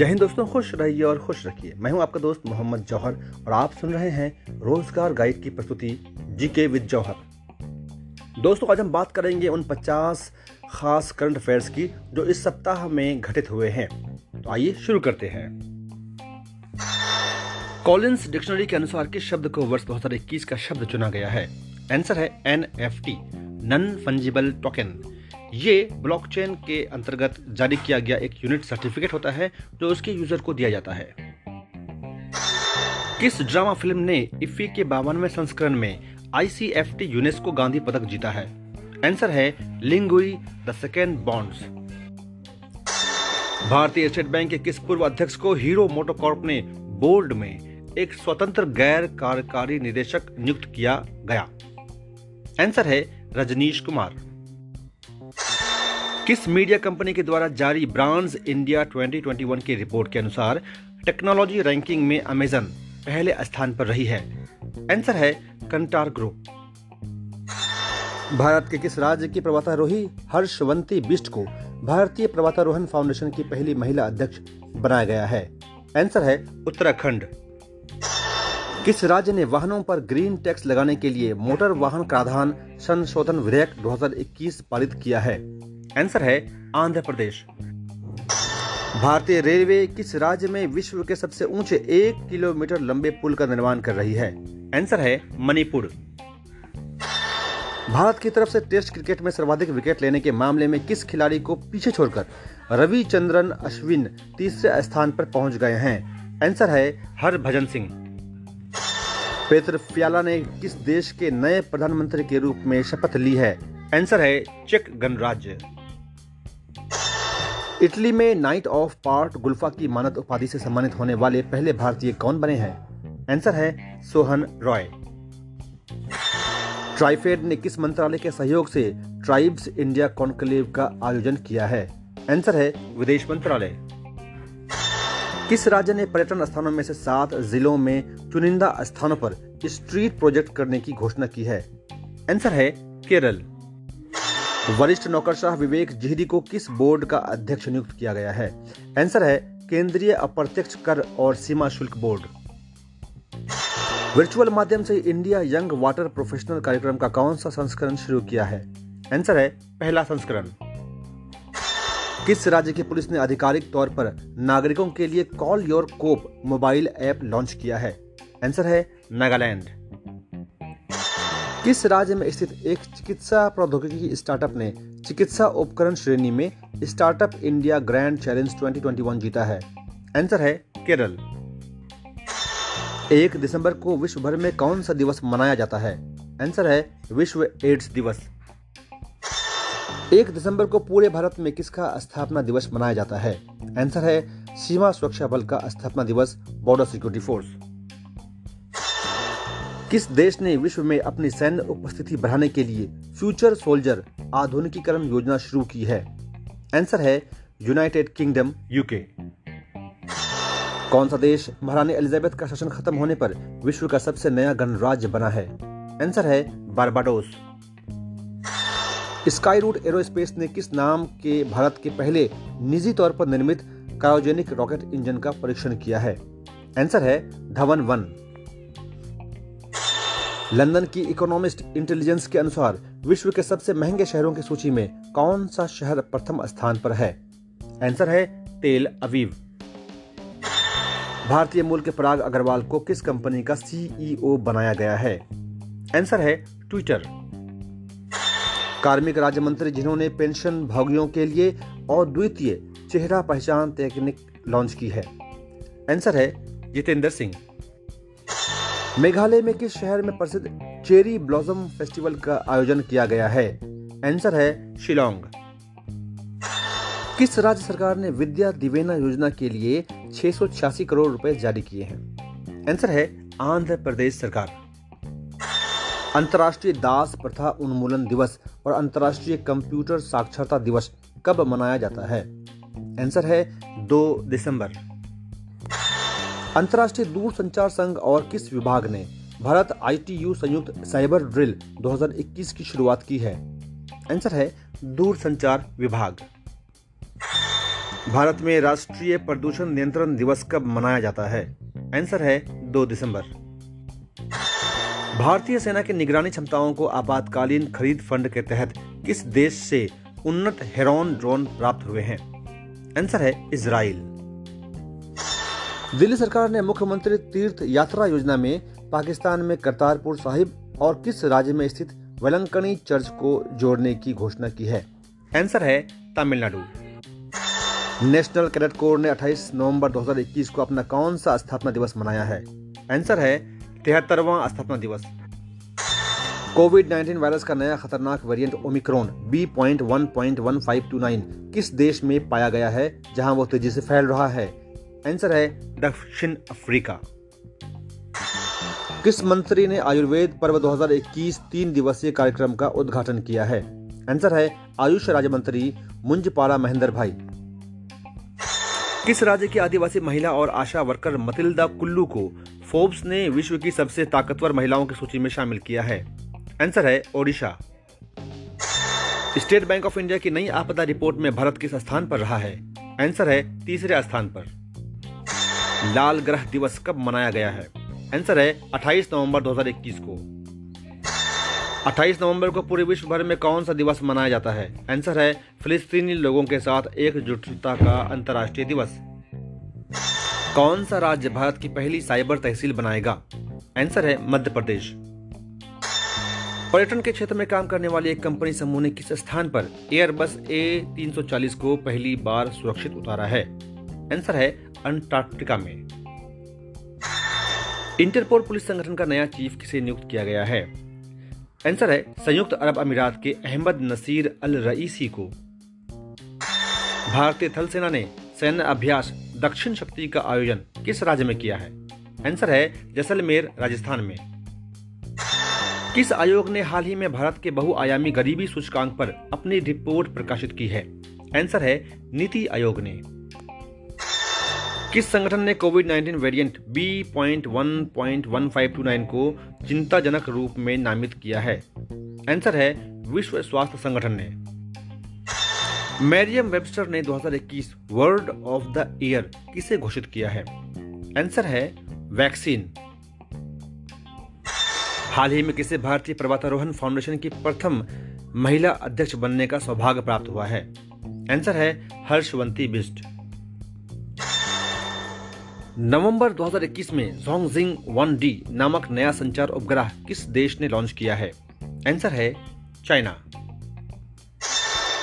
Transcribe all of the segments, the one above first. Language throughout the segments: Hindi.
जय हिंद दोस्तों, खुश रहिए और खुश रखिए। मैं हूँ आपका दोस्त मोहम्मद जौहर और आप सुन रहे हैं रोज़गार गाइड की प्रस्तुति जी के विद जौहर। दोस्तों, आज हम बात करेंगे उन 50 खास करंट अफेयर्स की जो इस सप्ताह में घटित हुए हैं। तो आइए शुरू करते हैं। कॉलिंस डिक्शनरी के अनुसार किस शब्द को वर्ष 2021 का शब्द चुना गया है? आंसर है N F T, non fungible token. ये ब्लॉकचेन के अंतर्गत जारी किया गया एक यूनिट सर्टिफिकेट होता है, जो उसके यूज़र को दिया जाता है। किस ड्रामा फ़िल्म ने इफ्फी के बावनवे संस्करण में आईसीएफटी यूनेस्को गांधी पदक जीता है? आंसर है लिंगुई द सेकेंड बॉन्ड्स भारतीय स्टेट बैंक के किस पूर्व अध्यक्ष को हीरो मोटोकॉर्प ने बोर्ड में एक स्वतंत्र गैर कार्यकारी निदेशक नियुक्त किया गया? आंसर है रजनीश कुमार। किस मीडिया कंपनी के द्वारा जारी ब्रांड्स इंडिया 2021 की रिपोर्ट के अनुसार टेक्नोलॉजी रैंकिंग में अमेजन पहले स्थान पर रही है? आंसर है कंटार ग्रुप। भारत के किस राज्य की पर्वतारोही हर्षवंती बिस्ट को भारतीय पर्वतारोहण फाउंडेशन की पहली महिला अध्यक्ष बनाया गया है? आंसर है उत्तराखंड। किस राज्य ने वाहनों पर ग्रीन टैक्स लगाने के लिए मोटर वाहन कराधान संशोधन विधेयक 2021 पारित किया है? आंसर है आंध्र प्रदेश। भारतीय रेलवे किस राज्य में विश्व के सबसे ऊँचे एक किलोमीटर लंबे पुल का निर्माण कर रही है? आंसर है मणिपुर। भारत की तरफ़ से टेस्ट क्रिकेट में सर्वाधिक विकेट लेने के मामले में किस खिलाड़ी को पीछे छोड़कर रविचंद्रन अश्विन तीसरे स्थान पर पहुँच गए हैं? आंसर है हरभजन सिंह। पेत्र फ्याला ने किस देश के नए प्रधानमंत्री के रूप में शपथ ली है? आंसर है चेक गणराज्य। इटली में नाइट ऑफ़ पार्ट गुल्फा की मानद उपाधि से सम्मानित होने वाले पहले भारतीय कौन बने हैं? आंसर है सोहन रॉय। ट्राइफेड ने किस मंत्रालय के सहयोग से ट्राइब्स इंडिया कॉन्क्लेव का आयोजन किया है? आंसर है विदेश मंत्रालय। किस राज्य ने पर्यटन स्थानों में से सात जिलों में चुनिंदा स्थानों पर स्ट्रीट प्रोजेक्ट करने की घोषणा की है? आंसर है केरल। वरिष्ठ नौकरशाह विवेक जिहरी को किस बोर्ड का अध्यक्ष नियुक्त किया गया है? आंसर है, केंद्रीय अप्रत्यक्ष कर और सीमा शुल्क बोर्ड। वर्चुअल माध्यम से इंडिया यंग वाटर प्रोफेशनल कार्यक्रम का कौन सा संस्करण शुरू किया है? आंसर है, पहला संस्करण। किस राज्य की पुलिस ने आधिकारिक तौर पर नागरिकों के लिए call your cop mobile app launch किया है? आंसर है, नागालैंड। किस राज्य में स्थित एक चिकित्सा प्रौद्योगिकी स्टार्टअप ने चिकित्सा उपकरण श्रेणी में स्टार्टअप इंडिया ग्रैंड चैलेंज 2021 जीता है? आंसर है केरल। एक दिसंबर को विश्व भर में कौन सा दिवस मनाया जाता है? आंसर है विश्व एड्स दिवस। एक दिसंबर को पूरे भारत में किसका स्थापना दिवस मनाया जाता है? आंसर है सीमा सुरक्षा बल का स्थापना दिवस बॉर्डर सिक्योरिटी फोर्स किस देश ने विश्व में अपनी सैन्य उपस्थिति बढ़ाने के लिए फ्यूचर सोल्जर आधुनिकीकरण योजना शुरू की है? आंसर है यूनाइटेड किंगडम, यूके। कौन सा देश महारानी एलिजाबेथ का शासन खत्म होने पर विश्व का सबसे नया गणराज्य बना है? आंसर है बारबाडोस। स्काई रूट एरोस्पेस ने किस नाम के भारत के पहले निजी तौर पर निर्मित क्रायोजेनिक रॉकेट इंजन का परीक्षण किया है? आंसर है धवन वन। लंदन की इकोनॉमिस्ट इंटेलिजेंस के अनुसार, विश्व के सबसे महँगे शहरों की सूची में कौन सा शहर प्रथम स्थान पर है? आंसर है, तेल अवीव। भारतीय मूल के पराग अग्रवाल को किस कंपनी का सीईओ बनाया गया है? आंसर है ट्विटर कार्मिक राज्य मंत्री जिन्होंने पेंशन भोगियों के लिए अद्वितीय चेहरा पहचान तकनीक लॉन्च की है। आंसर है, जितेंद्र सिंह। मेघालय में किस शहर में प्रसिद्ध चेरी ब्लॉसम फेस्टिवल का आयोजन किया गया है? आंसर है शिलोंग। किस राज्य सरकार ने विद्या दिवेना योजना के लिए छह सौ छियासी करोड़ रुपए जारी किए हैं? आंसर है आंध्र प्रदेश सरकार। अंतर्राष्ट्रीय दास प्रथा उन्मूलन दिवस और अंतर्राष्ट्रीय कंप्यूटर साक्षरता दिवस कब मनाया जाता है? आंसर है दो दिसंबर। अंतर्राष्ट्रीय दूरसंचार संघ और किस विभाग ने भारत आईटीयू संयुक्त साइबर ड्रिल 2021 की शुरुआत की है? आंसर है दूरसंचार विभाग। भारत में राष्ट्रीय प्रदूषण नियंत्रण दिवस कब मनाया जाता है? आंसर है दो दिसंबर। भारतीय सेना की निगरानी क्षमताओं को आपातकालीन खरीद फंड के तहत किस देश से उन्नत हेरोन ड्रोन प्राप्त हुए हैं? आंसर है इसराइल। दिल्ली सरकार ने मुख्यमंत्री तीर्थ यात्रा योजना में पाकिस्तान में करतारपुर साहिब और किस राज्य में स्थित वेलंकनी चर्च को जोड़ने की घोषणा की है? आंसर है तमिलनाडु। नेशनल कैडेट कोर ने 28 नवंबर 2021 को अपना कौन सा स्थापना दिवस मनाया है? आंसर है तिहत्तरवां स्थापना दिवस। कोविड 19 वायरस का नया खतरनाक variant Omicron B point one point one five two nine किस देश में पाया गया है, जहाँ वो तेज़ी से फैल रहा है? आंसर है दक्षिण अफ्रीका। किस मंत्री ने आयुर्वेद पर्व 2021 तीन दिवसीय कार्यक्रम का उद्घाटन किया है? आंसर है आयुष राज्य मंत्री मुंजपाड़ा महेंद्र भाई। किस राज्य की आदिवासी महिला और आशा वर्कर मतिल्दा कुल्लू को फोर्ब्स ने विश्व की सबसे ताकतवर महिलाओं की सूची में शामिल किया है? आंसर है Odisha. State Bank of India की नई आपदा रिपोर्ट में भारत किस स्थान पर रहा है? आंसर है तीसरे स्थान पर। लाल ग्रह दिवस कब मनाया गया है? आंसर है 28 नवंबर 2021 को। 28 नवंबर को पूरे विश्व भर में कौन सा दिवस मनाया जाता है? आंसर है, फिलिस्तीनी लोगों के साथ एकजुटता का अंतर्राष्ट्रीय दिवस। कौन सा राज्य भारत की पहली साइबर तहसील बनाएगा? आंसर है, मध्य प्रदेश। पर्यटन के क्षेत्र में काम करने वाली एक कंपनी समूह ने किस स्थान पर एयरबस ए 340 को पहली बार सुरक्षित उतारा है? आंसर है अंटार्कटिका में। इंटरपोल पुलिस संगठन का नया चीफ किसे नियुक्त किया गया है? आंसर है संयुक्त अरब अमीरात के अहमद नसीर अल रईसी को। भारतीय थल सेना ने सैन्य अभ्यास दक्षिण शक्ति का आयोजन किस राज्य में किया है? आंसर है जैसलमेर, राजस्थान में। किस आयोग ने हाल ही में भारत के बहुआयामी गरीबी सूचकांक पर अपनी रिपोर्ट प्रकाशित की है? आंसर है नीति आयोग ने। किस संगठन ने Covid 19 variant B point one point one five two nine को चिंताजनक रूप में नामित किया है? आंसर है विश्व स्वास्थ्य संगठन ने। मैरियम वेबस्टर ने 2021 वर्ड ऑफ़ द ईयर किसे घोषित किया है? आंसर है वैक्सीन। हाल ही में किसे भारतीय पर्वतारोहण फाउंडेशन की प्रथम महिला अध्यक्ष बनने का सौभाग्य प्राप्त हुआ है? आंसर है हर्षवंती बिस्ट नवंबर 2021 में जोंगजिंग वन डी नामक नया संचार उपग्रह किस देश ने लॉन्च किया है? आंसर है चाइना।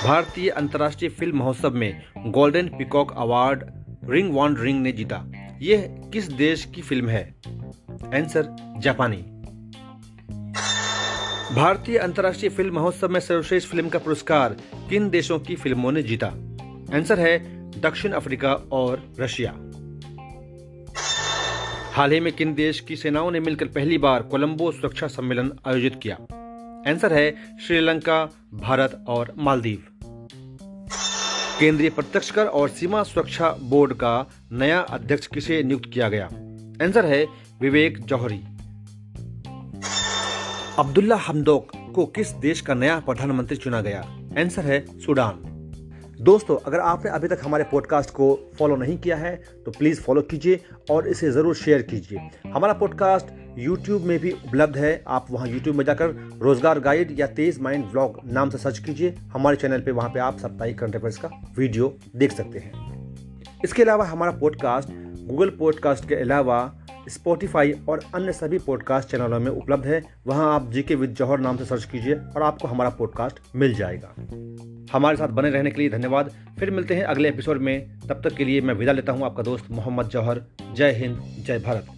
भारतीय अंतर्राष्ट्रीय फ़िल्म महोत्सव में Golden Peacock Award Ring Wandering ने जीता। यह किस देश की फ़िल्म है? आंसर जापानी। भारतीय अंतर्राष्ट्रीय फ़िल्म महोत्सव में सर्वश्रेष्ठ फ़िल्म का पुरस्कार किन देशों की फ़िल्मों ने जीता? आंसर है दक्षिण अफ्रीका और रशिया। हाल ही में किन देश की सेनाओं ने मिलकर पहली बार कोलंबो सुरक्षा सम्मेलन आयोजित किया? आंसर है श्रीलंका, भारत और मालदीव। केंद्रीय प्रत्यक्ष कर और सीमा सुरक्षा बोर्ड का नया अध्यक्ष किसे नियुक्त किया गया? आंसर है विवेक जौहरी। अब्दुल्ला हमदोक को किस देश का नया प्रधानमंत्री चुना गया? आंसर है सूडान। दोस्तों, अगर आपने अभी तक हमारे पॉडकास्ट को फॉलो नहीं किया है तो प्लीज़ फॉलो कीजिए और इसे ज़रूर शेयर कीजिए। हमारा पॉडकास्ट यूट्यूब में भी उपलब्ध है। आप वहाँ यूट्यूब में जाकर रोज़गार गाइड या तेज माइंड ब्लॉग नाम से सर्च कीजिए। हमारे चैनल पे वहाँ पे आप साप्ताहिक करंट अफेयर्स का वीडियो देख सकते हैं। इसके अलावा हमारा पॉडकास्ट गूगल पॉडकास्ट के अलावा स्पॉटिफाई और अन्य सभी पॉडकास्ट चैनलों में उपलब्ध है। वहाँ आप जीके विद जौहर नाम से सर्च कीजिए और आपको हमारा पॉडकास्ट मिल जाएगा। हमारे साथ बने रहने के लिए धन्यवाद। फिर मिलते हैं अगले एपिसोड में। तब तक के लिए मैं विदा लेता हूँ आपका दोस्त मोहम्मद जौहर। जय हिंद, जय भारत।